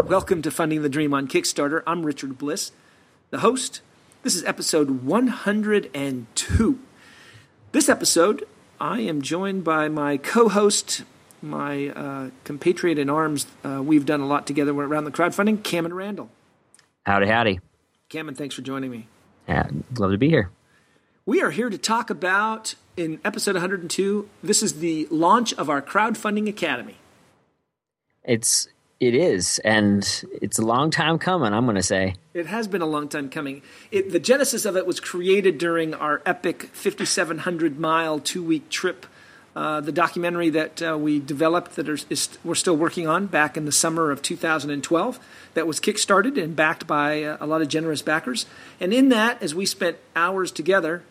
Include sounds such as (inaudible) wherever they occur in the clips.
Welcome to Funding the Dream on Kickstarter. I'm Richard Bliss, the host. This is episode 102. This episode, I am joined by my co host, my uh, compatriot in arms. Uh, we've done a lot together around the crowdfunding, Cameron Randall. Howdy, howdy. Cameron, thanks for joining me. Yeah, love to be here. We are here to talk about, in episode 102, this is the launch of our crowdfunding academy. It's it is, and it's a long time coming. I'm going to say it has been a long time coming. It, the genesis of it was created during our epic 5,700 mile two week trip. Uh, the documentary that uh, we developed that is, is, we're still working on back in the summer of 2012 that was kickstarted and backed by uh, a lot of generous backers. And in that, as we spent hours together,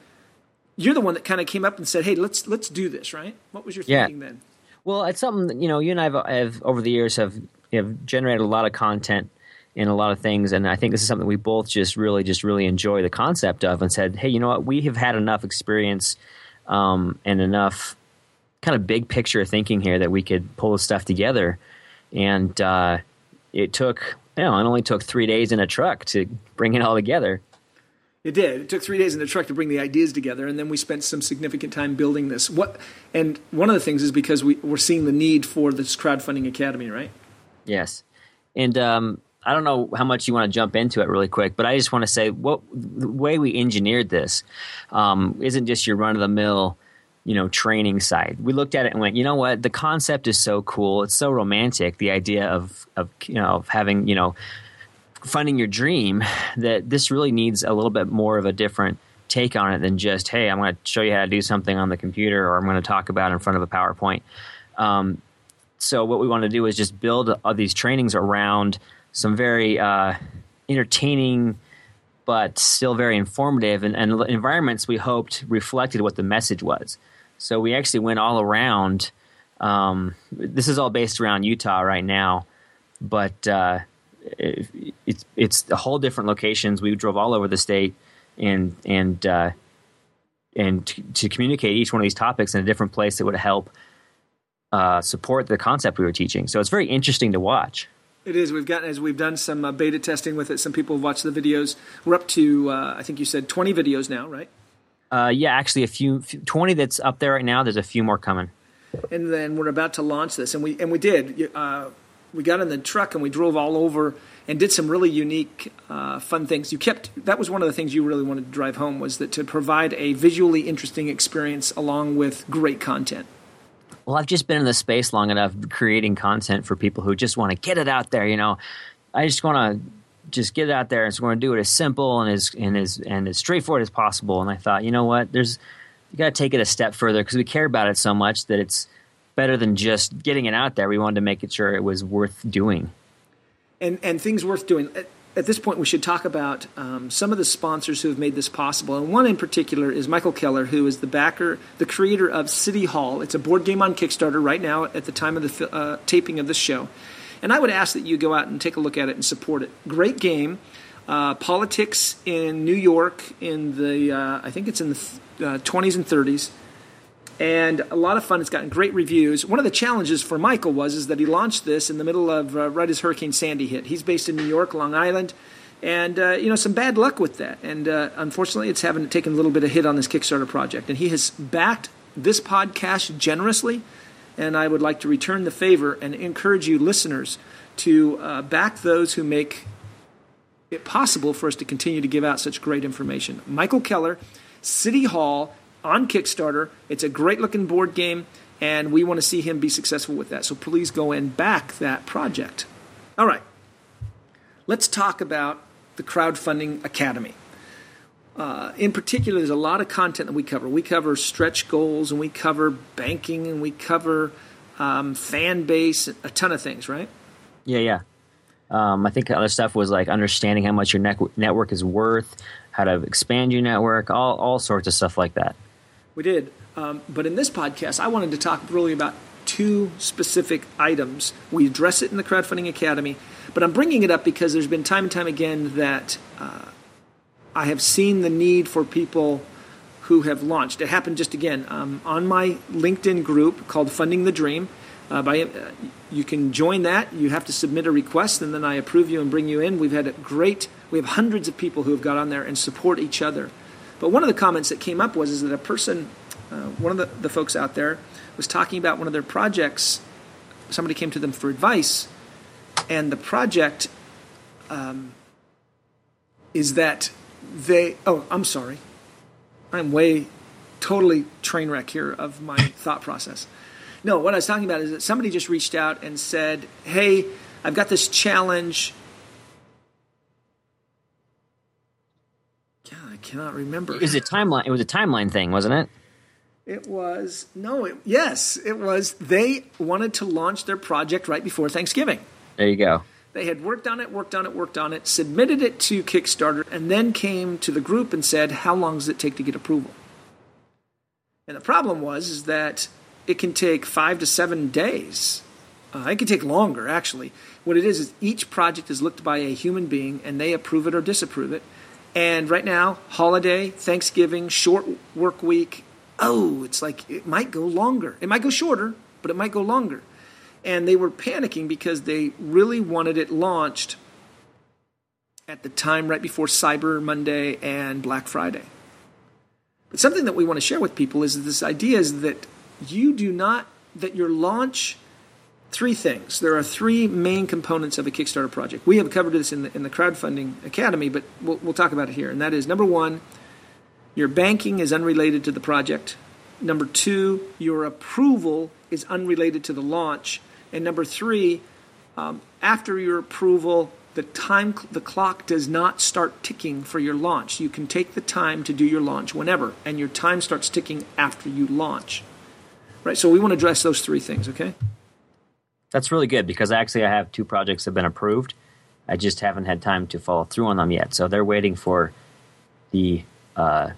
you're the one that kind of came up and said, "Hey, let's let's do this." Right? What was your thinking then? Well, it's something that, you know. You and I have, have over the years have have generated a lot of content in a lot of things, and I think this is something we both just really just really enjoy the concept of, and said, "Hey, you know what? We have had enough experience um, and enough kind of big picture thinking here that we could pull this stuff together." And uh, it took, you know, it only took three days in a truck to bring it all together. It did. It took three days in the truck to bring the ideas together, and then we spent some significant time building this. What? And one of the things is because we, we're seeing the need for this crowdfunding academy, right? Yes, and um, I don't know how much you want to jump into it really quick, but I just want to say what the way we engineered this um, isn't just your run of the mill, you know, training site. We looked at it and went, you know what, the concept is so cool, it's so romantic. The idea of of you know of having you know finding your dream that this really needs a little bit more of a different take on it than just hey i'm going to show you how to do something on the computer or i'm going to talk about in front of a powerpoint um, so what we want to do is just build uh, these trainings around some very uh, entertaining but still very informative and, and, environments we hoped reflected what the message was. So we actually went all around. Um, this is all based around Utah right now, but uh, it, it's it's a whole different locations. We drove all over the state and and uh, and to, to communicate each one of these topics in a different place that would help uh, support the concept we were teaching. So it's very interesting to watch. It is. We've gotten as we've done some uh, beta testing with it. Some people have watched the videos. We're up to uh, I think you said twenty videos now, right? Uh, yeah, actually, a few, few, twenty that's up there right now. There's a few more coming. And then we're about to launch this, and we and we did. Uh, we got in the truck and we drove all over and did some really unique, uh, fun things. You kept that was one of the things you really wanted to drive home was that to provide a visually interesting experience along with great content. Well, I've just been in the space long enough creating content for people who just want to get it out there. You know, I just want to just get it out there and so we're going to do it as simple and as and as and as straightforward as possible. And I thought, you know what, there's you got to take it a step further because we care about it so much that it's better than just getting it out there. We wanted to make it sure it was worth doing. And and things worth doing at this point, we should talk about um, some of the sponsors who have made this possible. And one in particular is Michael Keller, who is the backer, the creator of City Hall. It's a board game on Kickstarter right now at the time of the uh, taping of this show. And I would ask that you go out and take a look at it and support it. Great game. Uh, politics in New York in the, uh, I think it's in the 20s uh, and 30s and a lot of fun. It's gotten great reviews. One of the challenges for Michael was is that he launched this in the middle of uh, right as Hurricane Sandy hit. He's based in New York, Long Island, and uh, you know some bad luck with that. And uh, unfortunately, it's having taken a little bit of hit on this Kickstarter project. And he has backed this podcast generously, and I would like to return the favor and encourage you listeners to uh, back those who make it possible for us to continue to give out such great information. Michael Keller, City Hall on Kickstarter. It's a great looking board game, and we want to see him be successful with that. So please go and back that project. All right, let's talk about the Crowdfunding Academy. Uh, in particular, there's a lot of content that we cover. We cover stretch goals, and we cover banking, and we cover um, fan base, a ton of things, right? Yeah, yeah. Um, I think other stuff was like understanding how much your network is worth, how to expand your network, all all sorts of stuff like that. We did. Um, but in this podcast, I wanted to talk really about two specific items. We address it in the Crowdfunding Academy, but I'm bringing it up because there's been time and time again that uh, I have seen the need for people who have launched. It happened just again um, on my LinkedIn group called Funding the Dream. Uh, by uh, you can join that. You have to submit a request, and then I approve you and bring you in. We've had a great. We have hundreds of people who have got on there and support each other. But one of the comments that came up was is that a person, uh, one of the, the folks out there, was talking about one of their projects. Somebody came to them for advice, and the project um, is that they. Oh, I'm sorry. I'm way totally train wreck here of my thought process. No, what I was talking about is that somebody just reached out and said, "Hey, I've got this challenge." God, I cannot remember. It was a timeline. It was a timeline thing, wasn't it? It was no. It, yes, it was. They wanted to launch their project right before Thanksgiving. There you go. They had worked on it, worked on it, worked on it, submitted it to Kickstarter, and then came to the group and said, "How long does it take to get approval?" And the problem was is that it can take five to seven days. Uh, it can take longer, actually. What it is is each project is looked by a human being, and they approve it or disapprove it. And right now, holiday, Thanksgiving, short work week. Oh, it's like it might go longer. It might go shorter, but it might go longer. And they were panicking because they really wanted it launched at the time right before Cyber Monday and Black Friday. But something that we want to share with people is this idea is that you do not, that your launch, three things. There are three main components of a Kickstarter project. We have covered this in the, in the Crowdfunding Academy, but we'll, we'll talk about it here. And that is number one, your banking is unrelated to the project. Number two, your approval is unrelated to the launch. And number three, um, after your approval, the time the clock does not start ticking for your launch. You can take the time to do your launch whenever, and your time starts ticking after you launch. Right. So we want to address those three things. Okay. That's really good because actually I have two projects that have been approved. I just haven't had time to follow through on them yet. So they're waiting for the uh,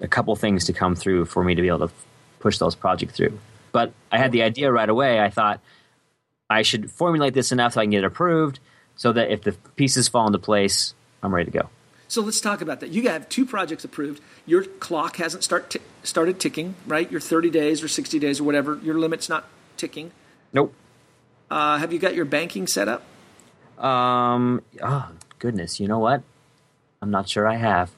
a couple things to come through for me to be able to push those projects through. But I had the idea right away. I thought I should formulate this enough so I can get it approved so that if the pieces fall into place, I'm ready to go. So let's talk about that. You have two projects approved. Your clock hasn't start t- started ticking, right? Your 30 days or 60 days or whatever. Your limit's not ticking. Nope. Uh, have you got your banking set up? Um. Oh goodness. You know what? I'm not sure I have.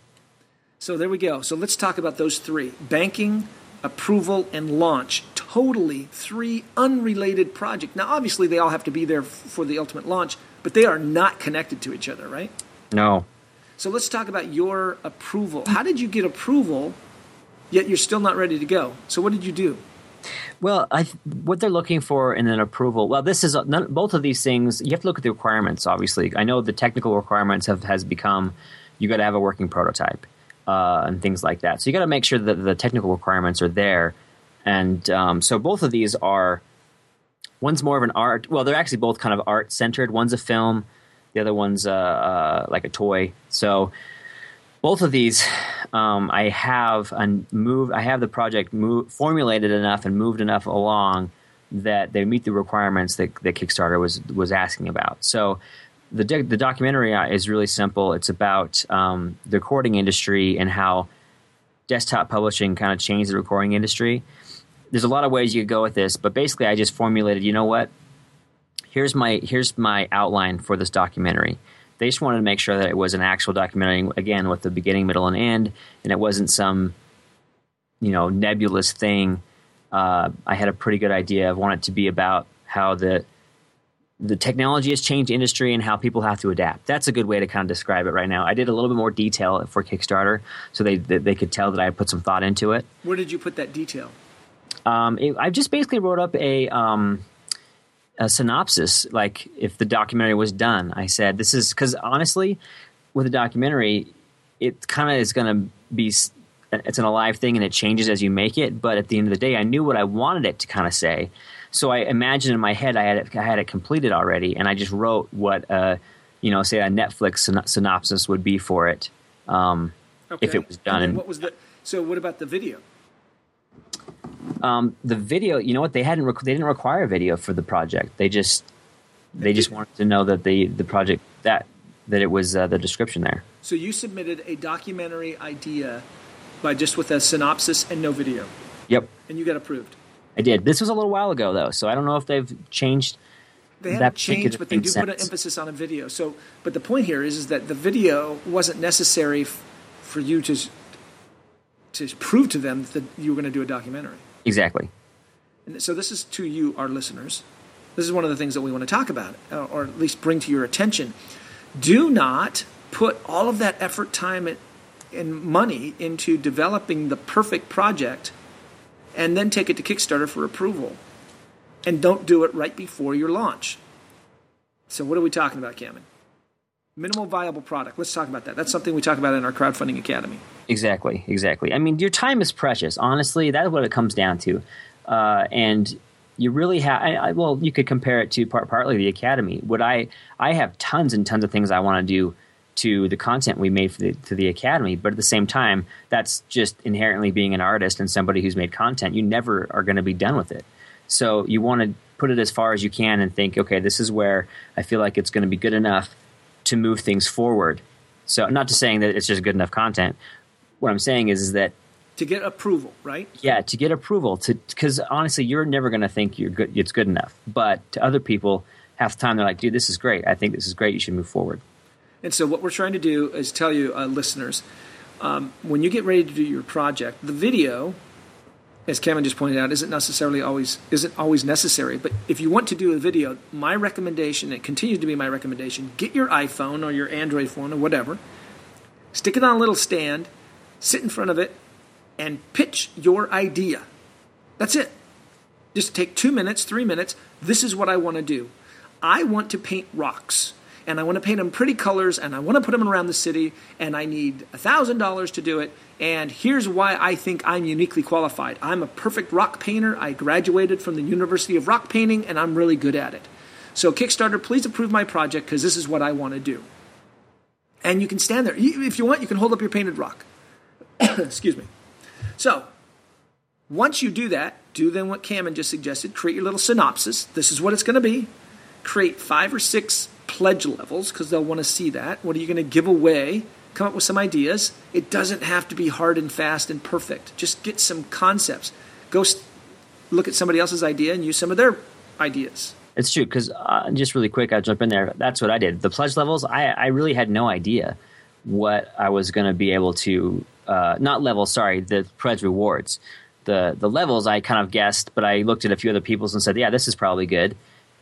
So there we go. So let's talk about those three: banking, approval, and launch. Totally three unrelated projects. Now, obviously, they all have to be there f- for the ultimate launch, but they are not connected to each other, right? No. So let's talk about your approval. How did you get approval, yet you're still not ready to go? So what did you do? Well, I, what they're looking for in an approval. Well, this is none, both of these things. You have to look at the requirements. Obviously, I know the technical requirements have has become you got to have a working prototype uh, and things like that. So you got to make sure that the technical requirements are there. And um, so both of these are one's more of an art. Well, they're actually both kind of art centered. One's a film, the other one's uh, uh, like a toy. So both of these, um, I have and move. I have the project move, formulated enough and moved enough along that they meet the requirements that, that Kickstarter was was asking about. So the the documentary uh, is really simple. It's about um, the recording industry and how desktop publishing kind of changed the recording industry. There's a lot of ways you could go with this, but basically, I just formulated. You know what? Here's my here's my outline for this documentary. They just wanted to make sure that it was an actual documentary, again with the beginning, middle, and end, and it wasn't some you know nebulous thing. Uh, I had a pretty good idea of wanted it to be about how the the technology has changed industry and how people have to adapt. That's a good way to kind of describe it right now. I did a little bit more detail for Kickstarter, so they they could tell that I put some thought into it. Where did you put that detail? Um, it, I just basically wrote up a um, a synopsis, like if the documentary was done. I said this is because honestly, with a documentary, it kind of is going to be it's an alive thing and it changes as you make it. But at the end of the day, I knew what I wanted it to kind of say. So I imagined in my head I had it, I had it completed already, and I just wrote what uh, you know, say a Netflix synopsis would be for it um, okay. if it was done. And what was the? So what about the video? Um, the video, you know what? They hadn't. Rec- they didn't require a video for the project. They just they just wanted to know that the the project that that it was uh, the description there. So you submitted a documentary idea by just with a synopsis and no video. Yep. And you got approved. I did. This was a little while ago though, so I don't know if they've changed. They haven't changed, but they do sense. put an emphasis on a video. So, but the point here is, is that the video wasn't necessary f- for you to to prove to them that you were going to do a documentary. Exactly. And so this is to you, our listeners. This is one of the things that we want to talk about, uh, or at least bring to your attention. Do not put all of that effort, time, and money into developing the perfect project and then take it to Kickstarter for approval. And don't do it right before your launch. So, what are we talking about, Cameron? Minimal viable product. Let's talk about that. That's something we talk about in our crowdfunding academy. Exactly, exactly. I mean, your time is precious. Honestly, that's what it comes down to. Uh, and you really have. I, well, you could compare it to part, partly the academy. Would I? I have tons and tons of things I want to do to the content we made for the, to the academy, but at the same time, that's just inherently being an artist and somebody who's made content. You never are going to be done with it. So you want to put it as far as you can and think, okay, this is where I feel like it's going to be good enough to move things forward. So, not to saying that it's just good enough content. What I'm saying is, is that to get approval, right? Yeah, to get approval. To because honestly, you're never going to think you're good. It's good enough. But to other people, half the time they're like, "Dude, this is great. I think this is great. You should move forward." And so, what we're trying to do is tell you, uh, listeners, um, when you get ready to do your project, the video, as Kevin just pointed out, isn't necessarily always isn't always necessary. But if you want to do a video, my recommendation, it continues to be my recommendation, get your iPhone or your Android phone or whatever, stick it on a little stand, sit in front of it, and pitch your idea. That's it. Just take two minutes, three minutes. This is what I want to do. I want to paint rocks and I want to paint them pretty colors and I want to put them around the city and I need $1,000 to do it. And here's why I think I'm uniquely qualified. I'm a perfect rock painter. I graduated from the University of Rock Painting and I'm really good at it. So, Kickstarter, please approve my project because this is what I want to do. And you can stand there. If you want, you can hold up your painted rock. (coughs) Excuse me. So, once you do that, do then what Cameron just suggested create your little synopsis. This is what it's going to be. Create five or six pledge levels because they'll want to see that. What are you going to give away? Come up with some ideas. It doesn't have to be hard and fast and perfect. Just get some concepts. Go st- look at somebody else's idea and use some of their ideas. It's true because uh, just really quick, I'll jump in there. That's what I did. The pledge levels, I, I really had no idea what I was going to be able to, uh, not levels, sorry, the pledge rewards. The, the levels I kind of guessed, but I looked at a few other people's and said, yeah, this is probably good.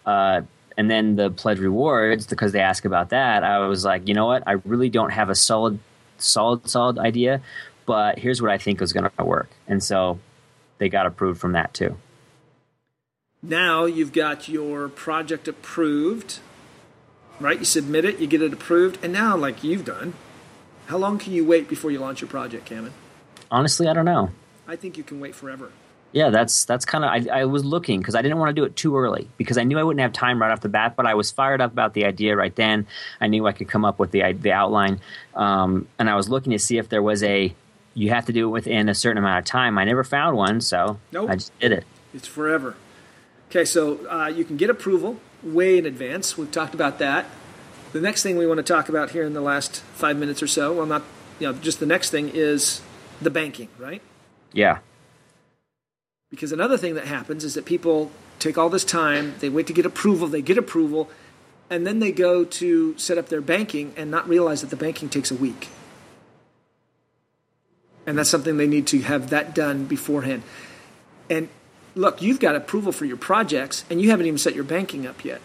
Uh, and then the pledge rewards because they ask about that i was like you know what? I really don't have a solid solid solid idea but here's what i think is going to work. And so they got approved from that too. Now you've got your project approved right? You submit it you get it approved and now like you've done. How long can you wait before you launch your project Cameron? honestly i don't know. I think you can wait forever yeah, that's that's kind of. I, I, was looking because I didn't want to do it too early because I knew I wouldn't have time right off the bat. But I was fired up about the idea right then. I knew I could come up with the the outline, um, and I was looking to see if there was a. You have to do it within a certain amount of time. I never found one, so nope. I just did it. It's forever. Okay, so uh, you can get approval way in advance. We've talked about that. The next thing we want to talk about here in the last five minutes or so, well, not you know, just the next thing is the banking, right? Yeah. Because another thing that happens is that people take all this time, they wait to get approval, they get approval, and then they go to set up their banking and not realize that the banking takes a week. And that's something they need to have that done beforehand. And look, you've got approval for your projects and you haven't even set your banking up yet.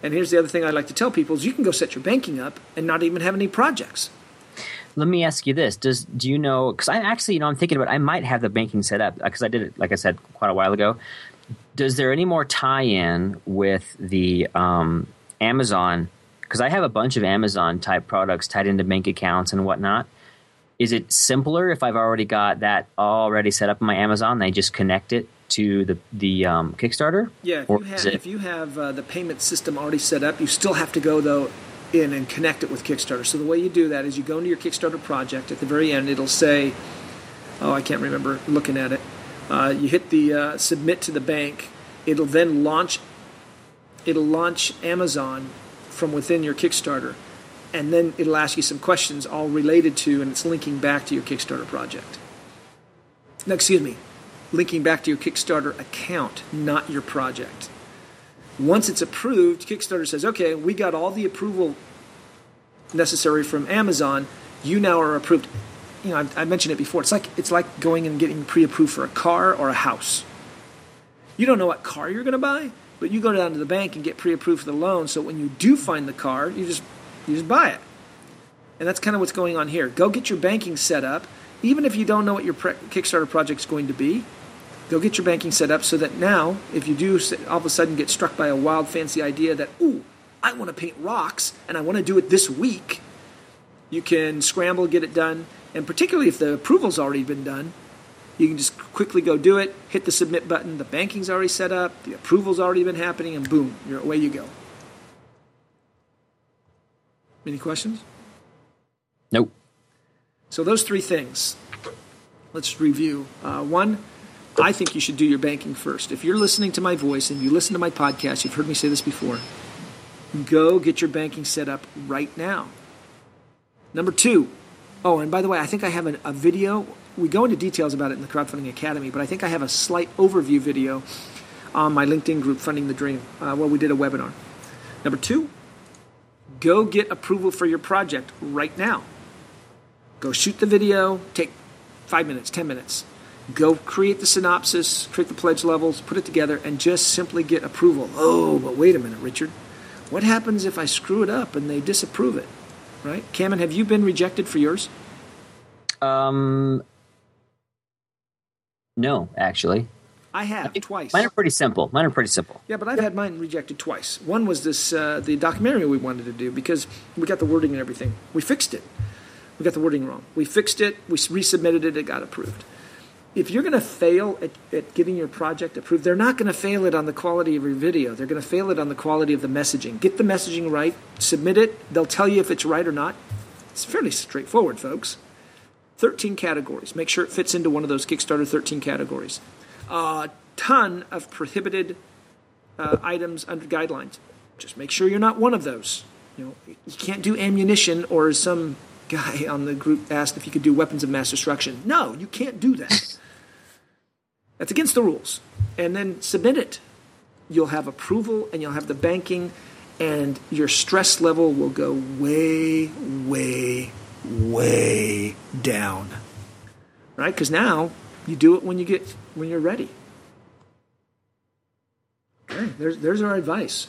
And here's the other thing I like to tell people is you can go set your banking up and not even have any projects let me ask you this: Does do you know? Because I actually, you know, I'm thinking about. I might have the banking set up because I did it, like I said, quite a while ago. Does there any more tie-in with the um, Amazon? Because I have a bunch of Amazon type products tied into bank accounts and whatnot. Is it simpler if I've already got that already set up in my Amazon? They just connect it to the the um, Kickstarter. Yeah, if you have, it, if you have uh, the payment system already set up, you still have to go though in and connect it with Kickstarter. So the way you do that is you go into your Kickstarter project. At the very end, it'll say, "Oh, I can't remember looking at it." Uh, you hit the uh, submit to the bank. It'll then launch. It'll launch Amazon from within your Kickstarter, and then it'll ask you some questions all related to, and it's linking back to your Kickstarter project. Now, excuse me. linking back to your Kickstarter account, not your project. Once it's approved, Kickstarter says, okay, we got all the approval necessary from Amazon. You now are approved. You know, I, I mentioned it before. It's like it's like going and getting pre-approved for a car or a house. You don't know what car you're going to buy, but you go down to the bank and get pre-approved for the loan. So when you do find the car, you just you just buy it. And that's kind of what's going on here. Go get your banking set up, even if you don't know what your pre- Kickstarter project is going to be. Go get your banking set up so that now, if you do all of a sudden get struck by a wild, fancy idea that, ooh, I want to paint rocks and I want to do it this week, you can scramble, get it done. And particularly if the approval's already been done, you can just quickly go do it, hit the submit button. The banking's already set up, the approval's already been happening, and boom, you're away you go. Any questions? Nope. So those three things. Let's review. Uh, one, I think you should do your banking first. If you're listening to my voice and you listen to my podcast, you've heard me say this before. Go get your banking set up right now. Number two, oh, and by the way, I think I have an, a video. We go into details about it in the Crowdfunding Academy, but I think I have a slight overview video on my LinkedIn group, Funding the Dream, uh, where we did a webinar. Number two, go get approval for your project right now. Go shoot the video, take five minutes, 10 minutes. Go create the synopsis, create the pledge levels, put it together, and just simply get approval. Oh, but wait a minute, Richard. What happens if I screw it up and they disapprove it? Right? Cameron, have you been rejected for yours? Um, no, actually. I have twice. Mine are pretty simple. Mine are pretty simple. Yeah, but I've had mine rejected twice. One was this uh, the documentary we wanted to do because we got the wording and everything. We fixed it. We got the wording wrong. We fixed it. We resubmitted it. It got approved. If you're going to fail at, at getting your project approved, they're not going to fail it on the quality of your video. They're going to fail it on the quality of the messaging. Get the messaging right. Submit it. They'll tell you if it's right or not. It's fairly straightforward, folks. 13 categories. Make sure it fits into one of those Kickstarter 13 categories a ton of prohibited uh, items under guidelines. Just make sure you're not one of those. You know, you can't do ammunition, or some guy on the group asked if you could do weapons of mass destruction. No, you can't do that. That's against the rules. And then submit it. You'll have approval, and you'll have the banking, and your stress level will go way, way, way down. Right? Because now you do it when you get when you're ready. Okay, there's there's our advice.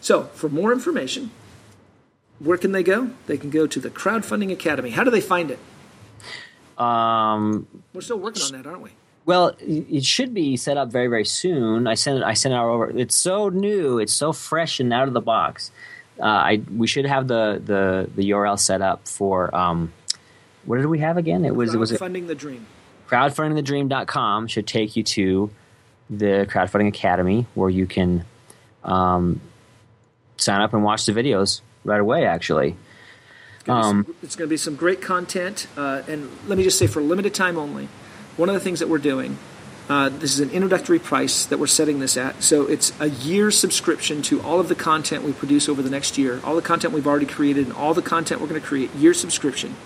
So, for more information, where can they go? They can go to the Crowdfunding Academy. How do they find it? Um, We're still working on that, aren't we? Well, it should be set up very, very soon. I sent it. I sent it over. It's so new. It's so fresh and out of the box. Uh, I we should have the, the the URL set up for. Um, what did we have again? It was it was funding the dream crowdfundingthedream.com should take you to the crowdfunding academy where you can um, sign up and watch the videos right away actually it's going to be some great content uh, and let me just say for limited time only one of the things that we're doing uh, this is an introductory price that we're setting this at so it's a year subscription to all of the content we produce over the next year all the content we've already created and all the content we're going to create year subscription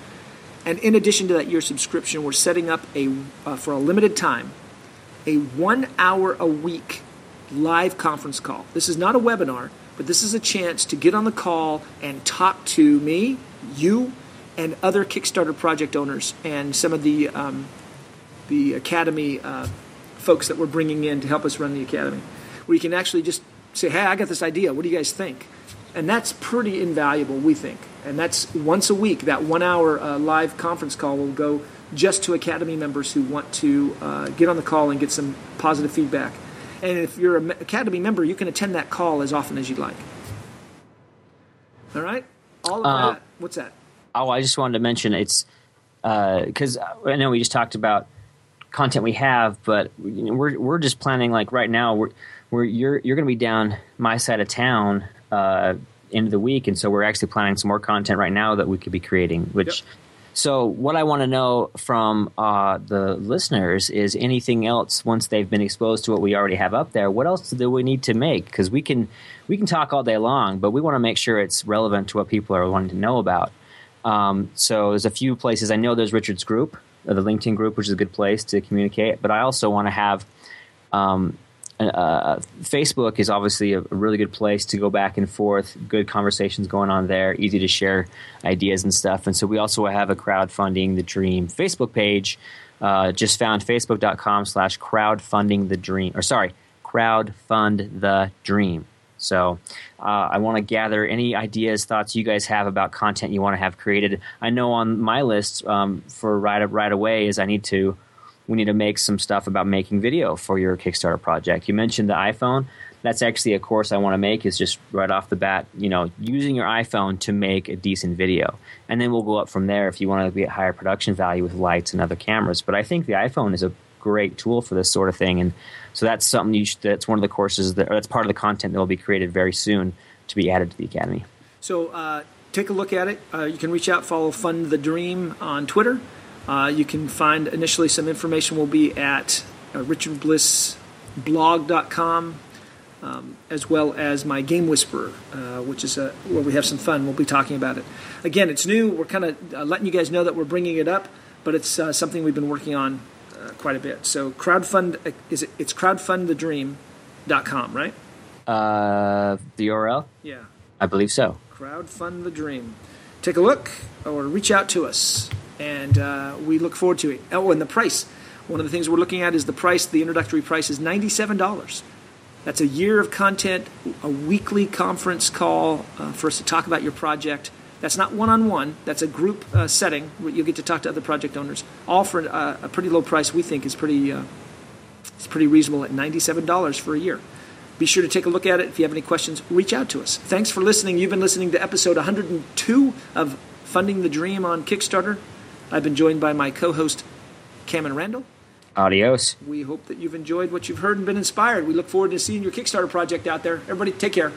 and in addition to that year subscription, we're setting up a uh, for a limited time a one hour a week live conference call. This is not a webinar, but this is a chance to get on the call and talk to me, you, and other Kickstarter project owners and some of the um, the academy uh, folks that we're bringing in to help us run the academy. Where you can actually just say, "Hey, I got this idea. What do you guys think?" And that's pretty invaluable, we think and that's once a week. That one hour uh, live conference call will go just to Academy members who want to uh, get on the call and get some positive feedback. And if you're an Academy member, you can attend that call as often as you'd like. All right? All of uh, that. What's that? Oh, I just wanted to mention it's because uh, I know we just talked about content we have, but you know, we're we're just planning like right now. We're, we're you're you're going to be down my side of town uh, end of the week, and so we're actually planning some more content right now that we could be creating. Which, yep. so what I want to know from uh, the listeners is anything else once they've been exposed to what we already have up there. What else do we need to make? Because we can we can talk all day long, but we want to make sure it's relevant to what people are wanting to know about. Um, so there's a few places I know. There's Richard's group. The LinkedIn group, which is a good place to communicate. But I also want to have um, uh, Facebook is obviously a, really good place to go back and forth. Good conversations going on there. Easy to share ideas and stuff. And so we also have a crowdfunding the dream Facebook page. Uh, just found facebook.com slash crowdfunding the dream. Or sorry, crowdfund the dream. So uh, I want to gather any ideas, thoughts you guys have about content you want to have created. I know on my list um, for right right away is I need to we need to make some stuff about making video for your Kickstarter project. You mentioned the iPhone. That's actually a course I want to make is just right off the bat, you know, using your iPhone to make a decent video. And then we'll go up from there if you want to get higher production value with lights and other cameras. But I think the iPhone is a great tool for this sort of thing. And so that's something you should, that's one of the courses that, that's part of the content that will be created very soon to be added to the Academy. So uh, take a look at it. Uh, you can reach out, follow Fund the Dream on Twitter. Uh, you can find initially some information will be at uh, richardblissblog.com um, as well as my Game Whisperer, uh, which is where we have some fun. We'll be talking about it. Again, it's new. We're kind of uh, letting you guys know that we're bringing it up, but it's uh, something we've been working on uh, quite a bit. So crowdfund is it? It's crowdfundthedream.com, right? Uh, the URL. Yeah, I believe so. Crowdfund the dream. Take a look or reach out to us and uh, we look forward to it. Oh, and the price. One of the things we're looking at is the price. The introductory price is ninety-seven dollars. That's a year of content, a weekly conference call uh, for us to talk about your project. That's not one-on-one. That's a group uh, setting where you'll get to talk to other project owners. All for uh, a pretty low price. We think is pretty. Uh, it's pretty reasonable at ninety-seven dollars for a year. Be sure to take a look at it. If you have any questions, reach out to us. Thanks for listening. You've been listening to episode 102 of Funding the Dream on Kickstarter. I've been joined by my co host, Cameron Randall. Adios. We hope that you've enjoyed what you've heard and been inspired. We look forward to seeing your Kickstarter project out there. Everybody, take care.